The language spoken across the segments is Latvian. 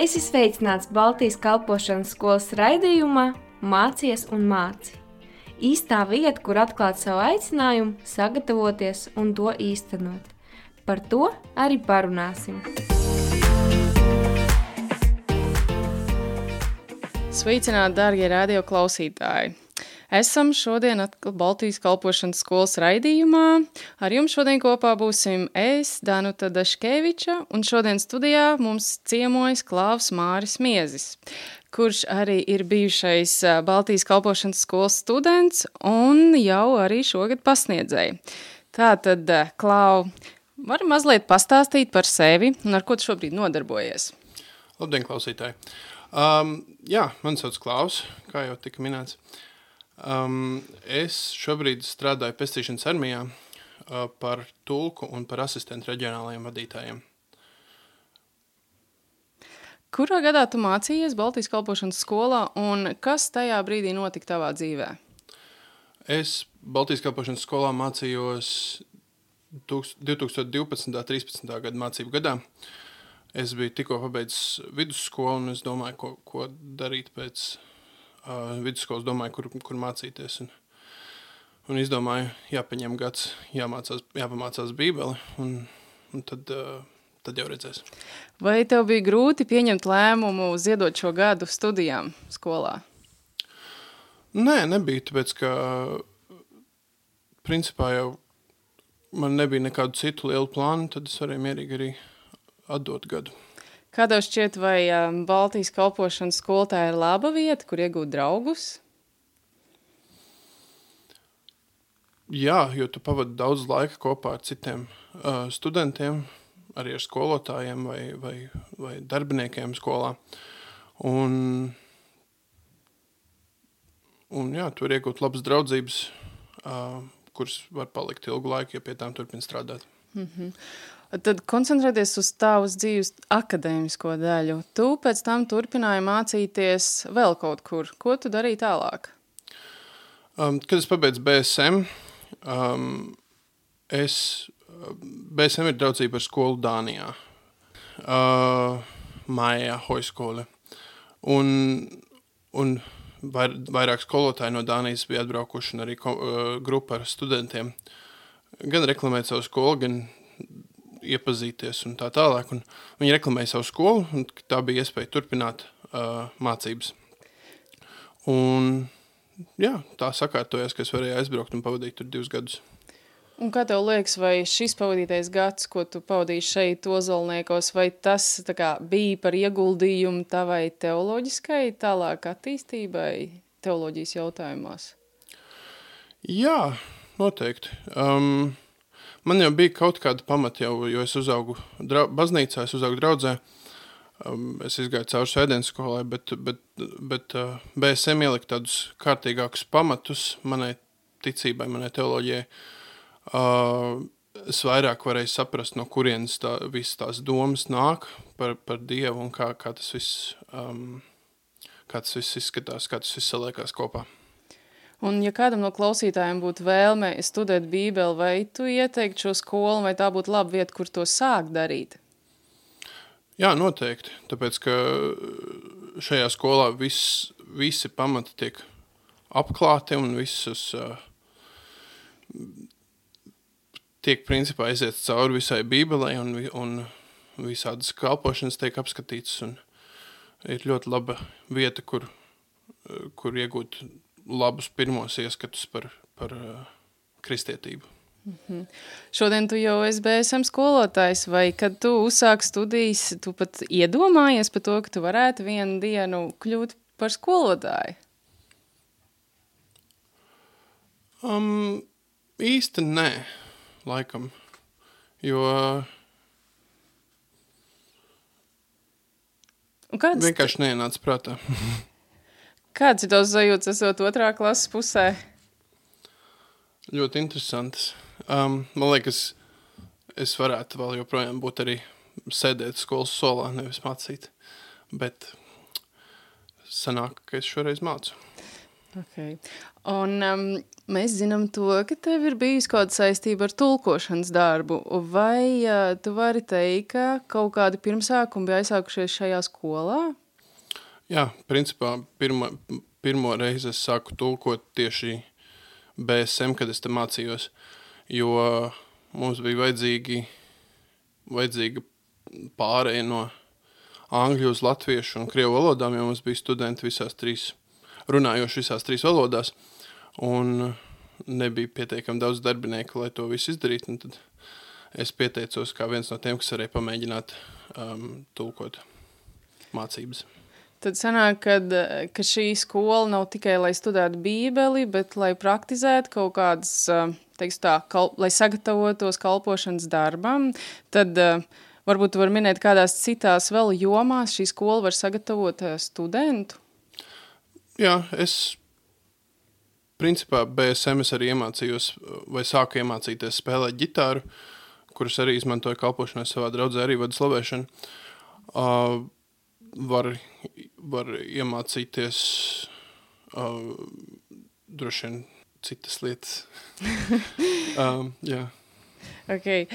Es esmu sveicināts Baltijas kalpošanas skolas raidījumā Mācies un māci. Īstā vieta, kur atklāt savu aicinājumu, sagatavoties un to īstenot. Par to arī parunāsim. Sveicināti, darbie radio klausītāji! Esam šodien atkal Baltijas kalpošanas skolas raidījumā. Ar jums šodien kopā būsim es, Danuta Daškeviča, un šodien studijā mums ciemojas Klaus Māris Miezis, kurš arī ir bijušais Baltijas kalpošanas skolas students un jau arī šogad pasniedzēja. Tātad, Klau, vari mazliet pastāstīt par sevi un ar ko tu šobrīd nodarbojies? Labdien, klausītāji! Um, jā, man sauc Klaus, kā jau tika minēts. Um, es šobrīd strādāju pestīšanas armijā uh, par tulku un par asistentu reģionālajiem vadītājiem. Kurā gadā tu mācījies Baltijas kalpošanas skolā un kas tajā brīdī notika tavā dzīvē? Es Baltijas kalpošanas skolā mācījos 2012. un 2013. gada mācību gadā. Es biju tikko pabeidzis vidusskolu un es domāju, ko, ko darīt pēc uh, vidusskolas domāju, kur, kur mācīties. Un, un izdomāju, jāpaņem gads, jāmācās, jāpamācās Bībeli, un, un tad, uh, tad jau redzēs. Vai tev bija grūti pieņemt lēmumu ziedot šo gadu studijām skolā? Nē, nebija, tāpēc ka principā jau man nebija nekādu citu lielu plānu, tad es varēju mierīgi arī atdot gadu. Kā tev šķiet, vai um, Baltijas kalpošanas skola tā ir laba vieta, kur iegūt draugus? Jā, jo tu pavadi daudz laika kopā ar citiem uh, studentiem, arī ar skolotājiem vai, vai, vai darbiniekiem skolā. Un, un jā, tur iegūt labas draudzības, uh, kuras var palikt ilgu laiku, ja pie tām turpin strādāt. Mm -hmm. Tad koncentrēties uz tavas dzīves akadēmisko daļu. Tu pēc tam turpināji mācīties vēl kaut kur. Ko tu darīji tālāk? Um, kad es pabeidzu BSM, um, es, BSM ir draudzība ar skolu Dānijā. Uh, Mājā, Hoiskole. Un, un vair, vairāk skolotāji no Dānijas bija atbraukuši un arī ko, uh, grupa ar studentiem. Gan reklamēt savu skolu, gan iepazīties un tā tālāk. Un viņi reklamēja savu skolu, un tā bija iespēja turpināt uh, mācības. Un, jā, tā sakārtojās, ka es varēju aizbraukt un pavadīt tur divus gadus. Un kā tev liekas, vai šis pavadītais gads, ko tu pavadīji šeit, Ozolniekos, vai tas kā, bija par ieguldījumu tavai teoloģiskai tālāk attīstībai teoloģijas jautājumos? Jā, noteikti. Um, man jau bija kaut kāda pamata, jau, jo es uzaugu drau, baznīcā, es uzaugu draudzē. Um, es izgāju cauri sēdienas skolai, bet, bet, bet uh, BSM ielika tādus kārtīgākus pamatus manai ticībai, manai teoloģijai. Uh, es vairāk varēju saprast, no kurienes tā, visas tās domas nāk par, par Dievu un kā, kā, tas viss, um, kā tas viss izskatās, kā tas viss saliekās kopā. Un, ja kādam no klausītājiem būtu vēlme studēt Bībeli, vai tu ieteiktu šo skolu, vai tā būtu laba vieta, kur to sākt darīt? Jā, noteikti. Tāpēc, ka šajā skolā viss, visi pamati tiek apklāti un visas uh, tiek principā aiziet cauri visai Bībelei un, un visādas kalpošanas tiek apskatītas. Un ir ļoti laba vieta, kur, kur iegūt labus pirmos ieskatus par, par uh, kristietību. Mm -hmm. Šodien tu jau esi BSM skolotājs, vai kad tu uzsāki studijas, tu pat iedomājies par to, ka tu varētu vienu dienu kļūt par skolotāju? Um, īsti nē, laikam, jo Kāds vienkārši neienāca prātā. Kāds ir tavs sajūts, esot otrā klases pusē? Ļoti interesants. Um, man liekas, es varētu vēl joprojām būt arī sēdēt skolas solā, nevis mācīt. Bet sanāk, ka es šoreiz mācu. Okay. Un, um, mēs zinām, to, ka tev ir bijusi kāda saistība ar tulkošanas darbu. Vai uh, tu vari teikt, ka kaut kādi pirmsākumi bija aizsākušies šajā skolā? Jā, principā pirma, pirmo reizi es sāku tulkot tieši BSM, kad es te mācījos, jo mums bija vajadzīgi, vajadzīga pārēja no angļu uz latviešu un krievu valodām, jo mums bija studenti visās trīs runājoši visās trīs valodās. Un nebija pietiekami daudz darbinieku, lai to visu izdarītu. Tad es pieteicos kā viens no tiem, kas varēja pamēģināt um, tulkot mācības. Tad sanāk, kad, ka šī skola nav tikai lai studētu bībeli, bet lai praktizētu kaut kādas, tā, kal, lai sagatavotos kalpošanas darbam, tad varbūt var minēt kādās citās vēl jomās šī skola var sagatavot studentu? Jā, es principā BSM es arī iemācījos, vai sāku iemācīties spēlēt ģitāru, kuras arī izmantoju kalpošanai savā draudzē, arī vadu slavēšanu. Uh, var, var iemācīties uh, droši vien citas lietas. um, jā. Okay.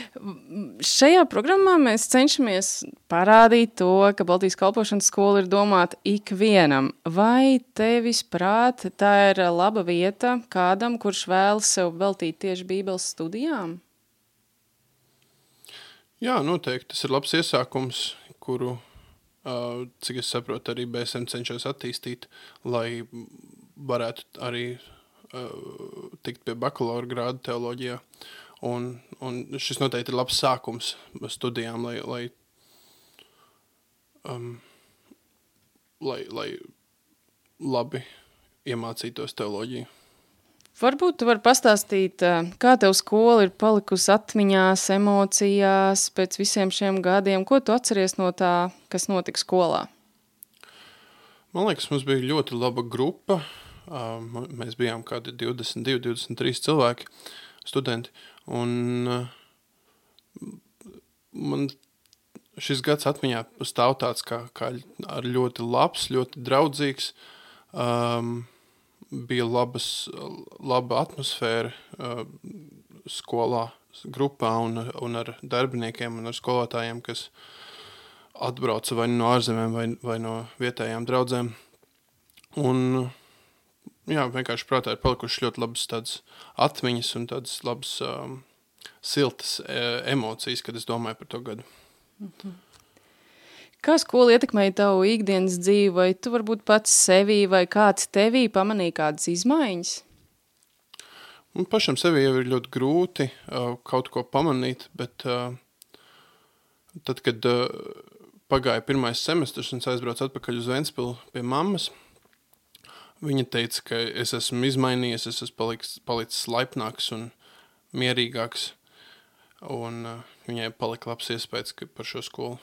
Šajā programmā mēs cenšamies parādīt to, ka Baltijas kalpošanas skola ir domāta ikvienam. Vai tevis prāt tā ir laba vieta kādam, kurš vēlas sev veltīt tieši bībeles studijām? Jā, noteikti. Tas ir labs iesākums, kuru, cik es saprotu, arī BSM cenšas attīstīt, lai varētu arī tikt pie bakalaura grāda teoloģijā. Un, un šis noteikti ir labs sākums studijām, lai, lai, um, lai, lai labi iemācītos teoloģiju. Varbūt tu vari pastāstīt, kā tev skola ir palikusi atmiņās, emocijās pēc visiem šiem gadiem. Ko tu atceries no tā, kas notika skolā? Man liekas, mums bija ļoti laba grupa. Mēs bijām kādi 22, 23 cilvēki, studenti. Un man šis gads atmiņā stāv tāds kā, kā ļoti labs, ļoti draudzīgs. Um, bija labas, laba atmosfēra uh, skolā, grupā un, un ar darbiniekiem un ar skolotājiem, kas atbrauca vai no ārzemēm vai, vai no vietējām draudzēm. Un jā, vienkārši prātā ir palikušas ļoti labas tādas atmiņas un tādas labas um, siltas e, emocijas, kad es domāju par to gadu. -hmm. Kā skola ietekmēja tavu ikdienas dzīvi, vai tu varbūt pats sevī vai kāds tevī pamanīja kādas izmaiņas? Man pašam sevī jau ir ļoti grūti uh, kaut ko pamanīt, bet uh, tad, kad uh, pagāja pirmais semestrs un es aizbraucu atpakaļ uz Ventspilu pie mammas, Viņa teica, ka es esmu izmainījies, es esmu paliks, palicis laipnāks un mierīgāks. Un uh, viņai palika labs iespējas par šo skolu.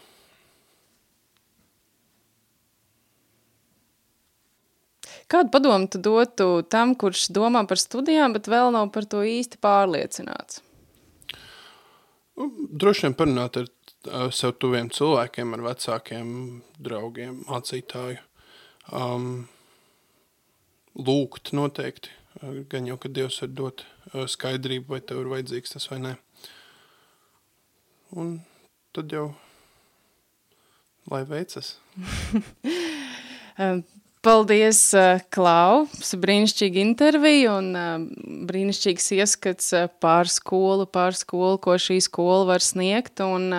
Kādu padomu tu dotu tam, kurš domā par studijām, bet vēl nav par to īsti pārliecināts? Nu, droši vien parunāt ar sev tuviem cilvēkiem, ar vecākiem, draugiem, mācītāju. Um, lūgt noteikti. Gan jau, ka Dievs var dot skaidrību, vai tev ir vajadzīgs tas vai nē. Un tad jau, lai veicas. Paldies, Klau! Brīnišķīga intervija un brīnišķīgs ieskats pār skolu, pār skolu, ko šī skola var sniegt. Un,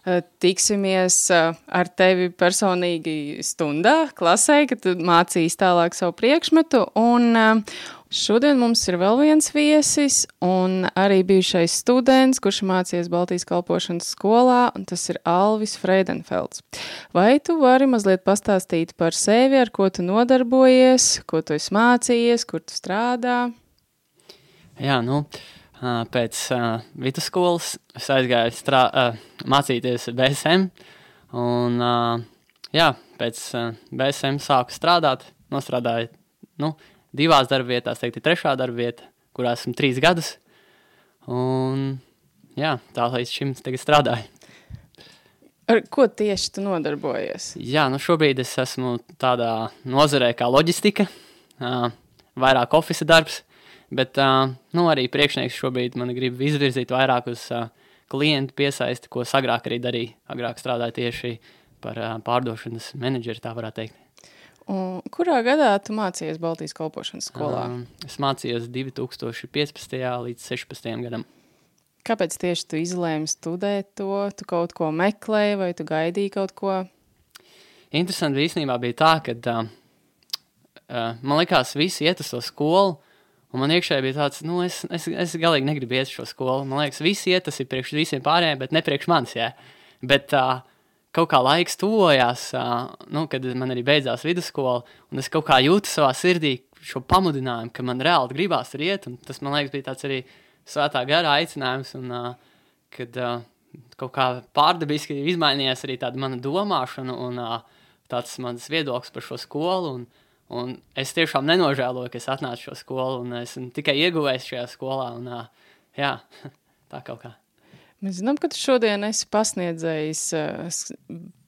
Eh, tiksimies eh, ar tevi personīgi stundā, klasē, kad mācīs tālāk savu priekšmetu. Un eh, šodien mums ir vēl viens viesis un arī bijušais students, kurš mācījies Baltijas kalpošanas skolā, un tas ir Alvis Freidenfelds. Vai tu vari mazliet pastāstīt par sevi, ar ko tu nodarbojies, ko tu esi mācījies, kur tu strādā? Jā, nu, pēc uh, vidusskolas es aizgāju strā, uh, mācīties BSM. Un, uh, jā, pēc uh, BSM sāku strādāt. Nostrādāju nu, divās darbvietās, teikt, trešā darbvieta, kurā esmu trīs gadus. Un, jā, tā līdz šim strādāju. Ar ko tieši tu nodarbojies? Jā, nu šobrīd es esmu tādā nozarē kā loģistika. Vairāk oficiāls darbs. Bet nu, arī priekšnieks šobrīd man grib izvirzīt vairāk uz klientu piesaisti, ko agrāk arī darīja. Agrāk strādāja tieši par pārdošanas menedžeri, tā varētu teikt. Un kurā gadā tu mācījies Baltijas kalpošanas skolā? Um, es mācījos 2015. līdz 16. gadam. Kāpēc tieši tu izlēmi studēt to? Tu kaut ko meklēji, vai tu gaidīji kaut ko? Interesanti īstenībā bija tā, ka uh, uh, man likās, visi iet uz to skolu, un man iekšēji bija tāds, nu, es, es, es galīgi negribu iet uz šo skolu. Man liekas, visi iet, tas ir priekš visiem pārējiem, bet ne priekš manis, jā. Bet uh, kaut kā laiks tuvojās, nu, kad man arī beidzās vidusskola, un es kaut kā jūtu savā sirdī šo pamudinājumu, ka man reāli gribās tur iet, un tas, man liekas, bija tāds arī svētā gara aicinājums, un kad kaut kā pārdabiski izmainījās arī tāda mana domāšana un tāds mans viedoklis par šo skolu, un, un es tiešām nenožēloju, ka es atnācu šo skolu, un esmu tikai ieguvējis šajā skolā, un jā, tā kaut kā. Mēs zinām, ka tu šodien esi pasniedzējis uh,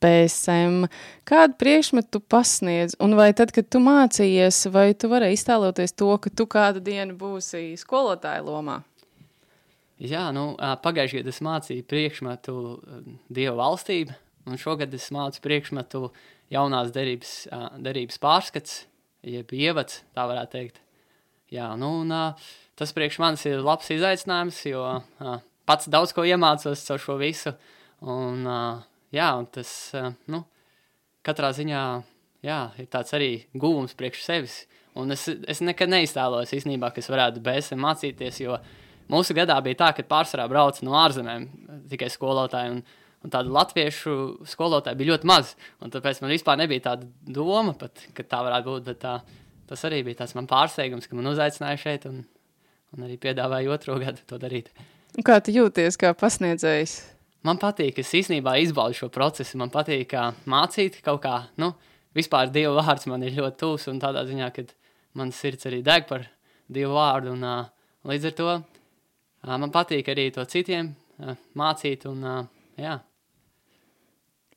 BSM. Kādu priekšmetu tu pasniedz? Un vai tad, kad tu mācījies, vai tu vari iztēloties to, ka tu kādu dienu būsi skolotāja lomā? Jā, nu, pagājušajā gadā es mācīju priekšmetu Dieva valstība, un šogad es mācu priekšmetu jaunās derības, derības pārskats, jeb ievads, tā varētu teikt. Jā, nu, un tas priekš manis ir labs izaicinājums, jo pats daudz ko iemācos caur šo visu. Un, uh, jā, un tas uh, nu, katrā ziņā jā, ir tāds arī gūms priekš sevis. Un es, es nekad neiztēlojos īstenībā, ka es varētu BSM mācīties, jo mūsu gadā bija tā, ka pārsvarā brauca no ārzemēm tikai skolotāji. Un, Un tādu latviešu skolotāju bija ļoti maz. Tāpēc man vispār nebija tāda doma, pat, ka tā varētu būt. Tā, tas arī bija tāds man pārsteigums, ka man uzaicināja šeit un, un arī piedāvāja otro gadu to darīt. Kā tu jūties kā pasniedzējs? Man patīk, es īstenībā izbaudu šo procesu. Man patīk kā mācīt kaut kā, nu, vispār Dieva vārds man ir ļoti tūs un tādā ziņā, ka man sirds arī deg par Dieva vārdu un uh, līdz ar to uh, man patīk arī to citiem uh, mācīt un, uh, jā.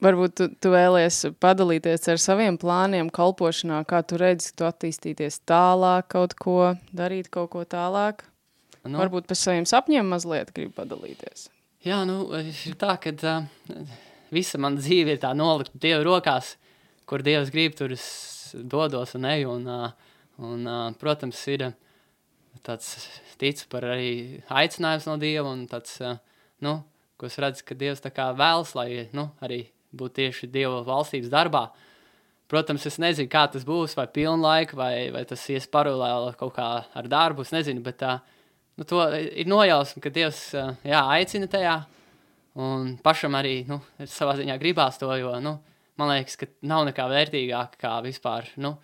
Varbūt tu, tu vēlies padalīties ar saviem plāniem kalpošanā, kā tu redzi, tu attīstīties tālāk kaut ko, darīt kaut ko tālāk? Nu, Varbūt par saviem sapņiem mazliet grib padalīties. Jā, nu, ir tā, ka uh, visa mana dzīve ir tā nolikta Dieva rokās, kur Dievs grib, tur es dodos un eju. Un, uh, un, uh, protams, ir tāds tic par arī aicinājums no Dieva un tāds, uh, nu, ko es redzu, ka Dievs tā kā vēlas, lai, nu, arī būtu tieši Dieva valstības darbā. Protams, es nezinu, kā tas būs, vai pilnlaika, vai, vai tas ies paralēli kaut kā ar darbu, es nezinu, bet tā, uh, nu, to ir nojausma, ka Dievs jā, aicina tajā. Un pašam arī nu, savā ziņā gribās to, jo nu, man liekas, ka nav nekā vērtīgāka kā vispār nu,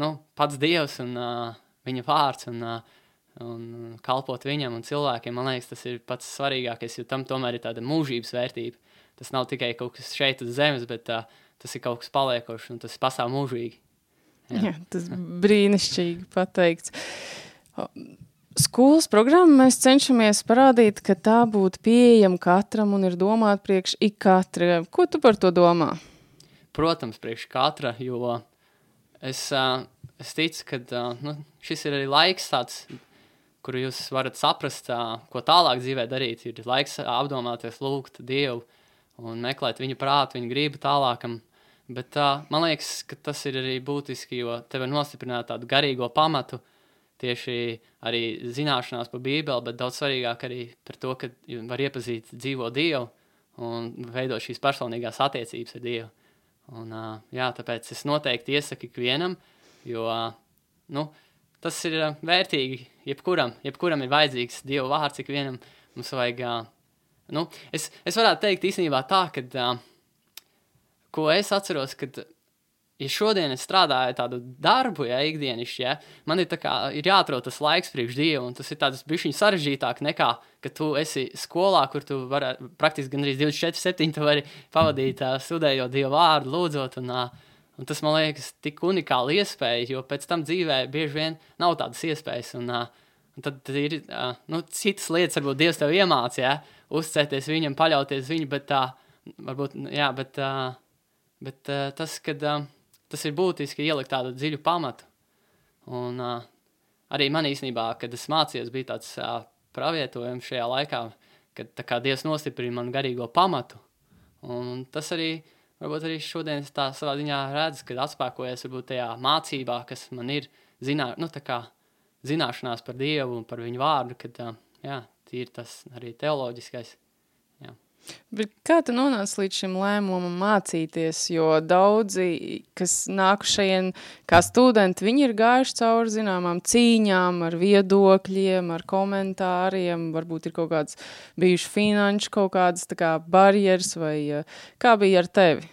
nu, pats Dievs un uh, viņa vārds. Un, uh, un kalpot viņam un cilvēkiem. Man liekas, tas ir pats svarīgākais, jo tam tomēr ir tāda mūžības vērtība. Tas nav tikai kaut kas šeit uz zemes, bet uh, tas ir kaut kas paliekošs un tas pastāv mūžīgi. Jā, Jā tas brīnišķīgi pateikts. Skolas programmu mēs cenšamies parādīt, ka tā būtu pieejama katram un ir domāta priekš ik katra. Ko tu par to domā? Protams, priekš katra, jo es, es ticu, ka nu, šis ir arī laiks tāds, kuru jūs varat saprast, ko tālāk dzīvē darīt. Ir laiks apdomāties, lūgt Dievu un meklēt viņa prātu, viņa gribu tālākam. Bet man liekas, ka tas ir arī būtiski, jo tev ir nostiprināt tādu garīgo pamatu, uh, tieši arī zināšanās par Bībeli, bet daudz svarīgāk arī par to, ka var iepazīt dzīvo Dievu un veidot šīs personīgās attiecības ar Dievu. Un, uh, jā, tāpēc es noteikti iesaku ikvienam, jo uh, nu, tas ir uh, vērtīgi jebkuram. Jebkuram ir vajadzīgs Dieva vārds, ikvienam mums vajag. Uh, nu, es, es varētu teikt īstenībā tā, ka, uh, ko es atceros, kad ja šodien es strādāju tādu darbu, ja ikdienišķi, ja, man ir, kā, ir jāatrod tas laiks priekš Dievu, un tas ir tāds bišķiņ sarežģītāk nekā, ka tu esi skolā, kur tu vari praktiski gandrīz 24-7 tu vari pavadīt uh, studējot Dievu vārdu, lūdzot, un, uh, un tas man liekas tik unikāli iespēja, jo pēc tam dzīvē bieži vien nav tādas iespējas, un, uh, un tad ir uh, nu, citas lietas, varbūt Dievs tev iemāca, ja, uzcēties viņam, paļauties viņu, bet uh, varbūt, jā, bet, uh, bet uh, tas, kad... Uh, tas ir būtiski ielikt tādu dziļu pamatu. Un, uh, arī man īstenībā, kad es mācījos, bija tāds uh, pravietojums šajā laikā, kad kā, Dievs nostiprina man garīgo pamatu. Un tas arī, varbūt arī šodien tā savā ziņā redz, kad atspēkojies varbūt tajā mācībā, kas man ir zinā, nu, kā, zināšanās par Dievu un par viņu vārdu, kad uh, jā, ir tas arī teoloģiskais. Bet kā tu nonāci līdz šim lēmumam mācīties? Jo daudzi, kas nāk šeit kā studenti, viņi ir gājuši cauri zināmām cīņām, ar viedokļiem, ar komentāriem. Varbūt ir kaut kāds bijuši finanšu kaut kādas kā barjeras, vai kā bija ar tevi?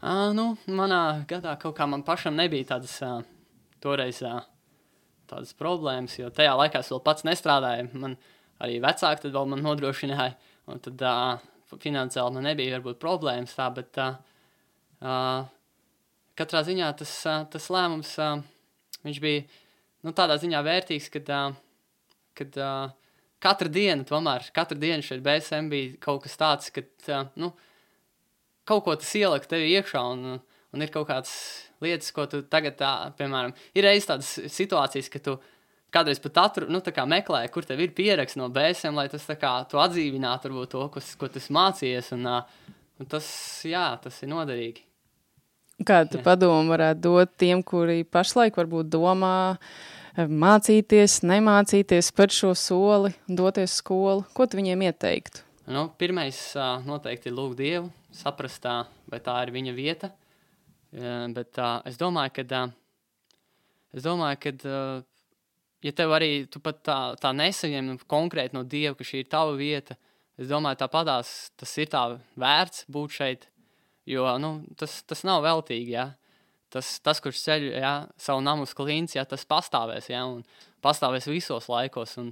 À, nu, manā gadā kaut kā man pašam nebija tādas uh, toreiz uh, tādas problēmas, jo tajā laikā es vēl pats nestrādāju. Man arī vecāki tad vēl man nodrošināja Un tad uh, finansiāli man nebija varbūt problēmas tā, bet uh, uh, katrā ziņā tas, uh, tas lēmums, uh, viņš bija nu, tādā ziņā vērtīgs, kad, uh, kad uh, katra diena, tomēr katra diena šeit BSM bija kaut kas tāds, ka, uh, nu, kaut ko tas ieliek tevi iekšā un, un ir kaut kādas lietas, ko tu tagad, tā, piemēram, ir reizes tādas situācijas, ka tu kādreiz pat atru, nu, meklēju, kur tev ir pieraksts no bēsēm, lai tas kā, atdzīvinātu varbūt, to, kas, ko tu mācījies. Un, un tas, jā, tas ir noderīgi. Kādu padomu varētu dot tiem, kuri pašlaik varbūt domā mācīties, nemācīties par šo soli, doties skolu? Ko tu viņiem ieteiktu? Nu, pirmais noteikti ir lūgt Dievu, saprast, vai tā ir viņa vieta. Bet es domāju, ka, es domāju, ka ja tev arī tu pat tā, tā nesaņem konkrēti no Dieva, ka šī ir tava vieta, es domāju, tāpatās tas ir tā vērts būt šeit, jo nu, tas, tas nav veltīgi. Ja? Tas, tas, kurš ceļ ja, savu namu uz klints, ja, tas pastāvēs, ja, un pastāvēs visos laikos. Un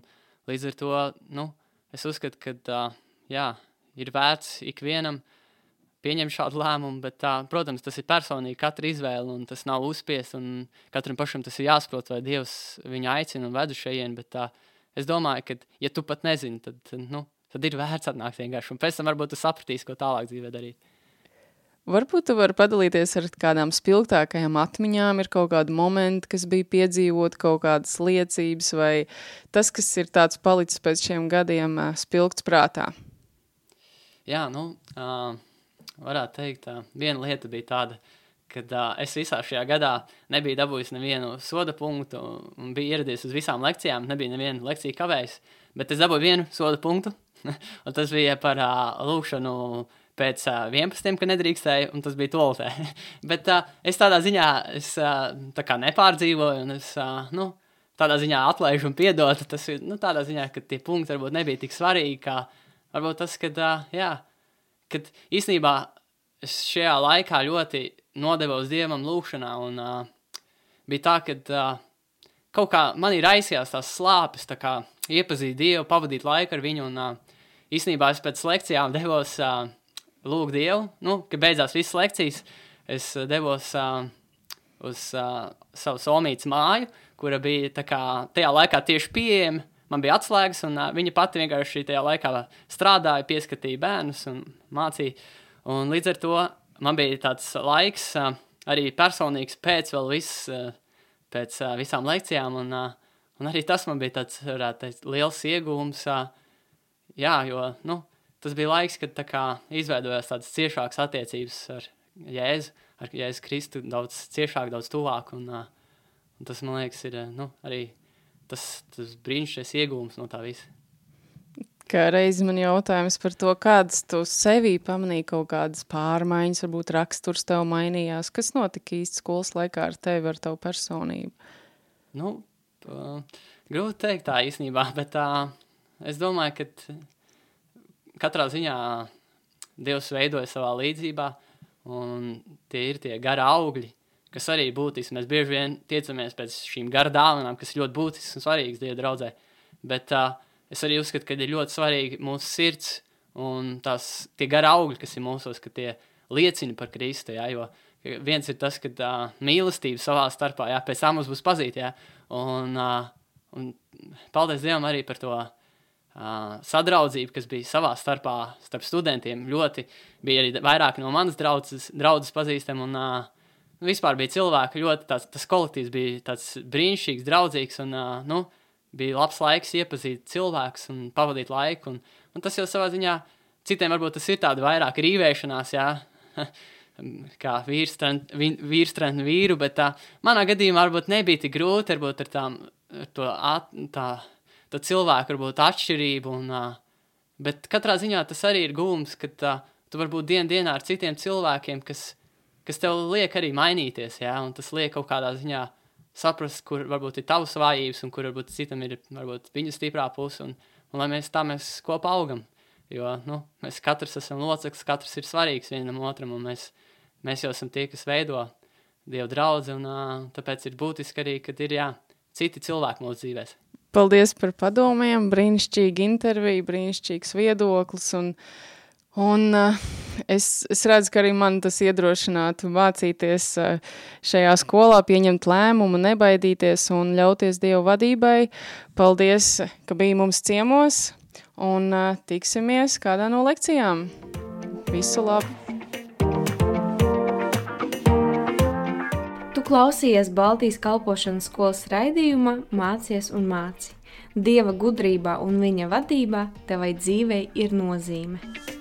līdz ar to nu, es uzskatu, ka jā, ir vērts ikvienam uh, pieņem šādu lēmumu, bet, tā, protams, tas ir personīgi katra izvēle, un tas nav uzspiests, katram pašam tas ir jāsaprot, vai Dievs viņu aicina un ved uz šejien, bet tā, es domāju, ka, ja tu pat nezini, tad, nu, tad ir vērts atnākt vienkārši, un pēc tam varbūt tu sapratīsi, ko tālāk dzīvē darīt. Varbūt tu vari padalīties ar kādām spilgtākajām atmiņām, ir kaut kādi momenti, kas bija piedzīvot, kaut kādas liecības, vai tas, kas ir tāds palicis pēc šiem gadiem, spilgts prātā? Jā, nu, uh, varētu teikt, tā, viena lieta bija tāda, ka uh, es visā šajā gadā nebiju dabūjis nevienu soda punktu un biju ieradies uz visām lekcijām. Nebija neviena lekcija kavējis, bet es dabūju vienu soda punktu. un tas bija par uh, lūkšanu pēc uh, 11, ka nedrīkstēju, un tas bija toaletē. bet uh, es tādā ziņā es, uh, tā kā nepārdzīvoju, un es uh, nu, tādā ziņā atlaižu un piedodu. Tas ir nu, tādā ziņā, ka tie punkti varbūt nebija tik svarīgi, kā varbūt tas, ka, uh, jā, kad īstenībā es šajā laikā ļoti nodevos dievam lūgšanā, un uh, bija tā, ka uh, kaut kā man ir aizsījās tās slāpes, tā kā iepazīt dievu, pavadīt laiku ar viņu, un uh, īstenībā es pēc lekcijām devos uh, lūgt dievu, nu, kad beidzās visas lekcijas, es uh, devos uh, uz uh, savu somītas māju, kura bija tā kā tajā laikā tieši pieejama, man bija atslēgas, un uh, viņa pati vienkārši tajā laikā strādāja, pieskatīja bērnus un mācīja. Un līdz ar to man bija tāds laiks, uh, arī personīgs pēc viss, uh, pēc uh, visām lekcijām, un, uh, un arī tas man bija tāds, teikt, liels iegūms. Uh, jā, jo, nu, tas bija laiks, kad tā izveidojās tādas ciešākas attiecības ar Jēzu, ar Jēzu Kristu daudz ciešāk, daudz tuvāk, un, uh, un tas, man liekas, ir, nu, arī tas, tas brīnišķīgais iegūms no tā visa. Kā reiz man jautājums par to, kādas tu sevī pamanīji kaut kādas pārmaiņas, varbūt raksturs tev mainījās. Kas notika īsti skolas laikā ar tevi, ar tavu personību? Nu, uh, grūti teikt tā īstenībā, bet uh, es domāju, ka katrā ziņā Dievs veidoja savā līdzībā, un tie ir tie gari augļi, kas arī būtisks. Mēs bieži vien tiecamies pēc šīm garu dāvanām, kas ir ļoti būtisks un svarīgs Dieva draudzē. Bet uh, es arī uzskatu, ka ir ļoti svarīgi mūsu sirds un tās gari augļi, kas ir mūsos, ka tie liecina par Kristu. Jā, jo viens ir tas, ka uh, mīlestība savā starpā, jā, pēc tam mums būs pazīt, jā, un, uh, un paldies Dievam arī par to uh, sadraudzību, kas bija savā starpā starp studentiem. Ļoti bija arī vairāk no manas draudzes, draudzes pazīstami, un uh, vispār bija cilvēki ļoti, tāds, tas kolektīvs bija tāds brīnišķīgs, draudzīgs un, uh, nu, bija labs laiks iepazīt cilvēkus un pavadīt laiku. Un, un tas jau savā ziņā, citiem varbūt tas ir tāda vairāk rīvēšanās, jā, kā vīrstrēnu vīru, bet tā, manā gadījumā varbūt nebija tik grūti, varbūt ar tām, ar to, at, tā, to cilvēku, varbūt atšķirību, un, bet katrā ziņā tas arī ir gūms, ka uh, tu varbūt dien dienā ar citiem cilvēkiem, kas, kas tev liek arī mainīties, jā, un tas liek kaut kādā ziņā saprast, kur varbūt ir tavas vājības, un kur varbūt citam ir varbūt viņa stiprā puse, un, un lai mēs tā mēs kopā augam. Jo nu, mēs katrs esam loceklis, katrs ir svarīgs vienam otram, un mēs, mēs jau esam tie, kas veido Dievu draugu, tāpēc ir būtiski arī, kad ir jā, citi cilvēki mūsu dzīvēm. Paldies par padomiem, brīnišķīga intervija, brīnišķīgs viedoklis. Un, un uh, es, es redzu, ka arī man tas iedrošinātu mācīties uh, šajā skolā, pieņemt lēmumu, nebaidīties un ļauties Dievu vadībai. Paldies, ka bija mums ciemos un uh, tiksimies kādā no lekcijām. Visu labu! Tu klausījies Baltijas kalpošanas skolas raidījumā Mācies un māci. Dieva gudrībā un viņa vadībā tevai dzīvei ir nozīme.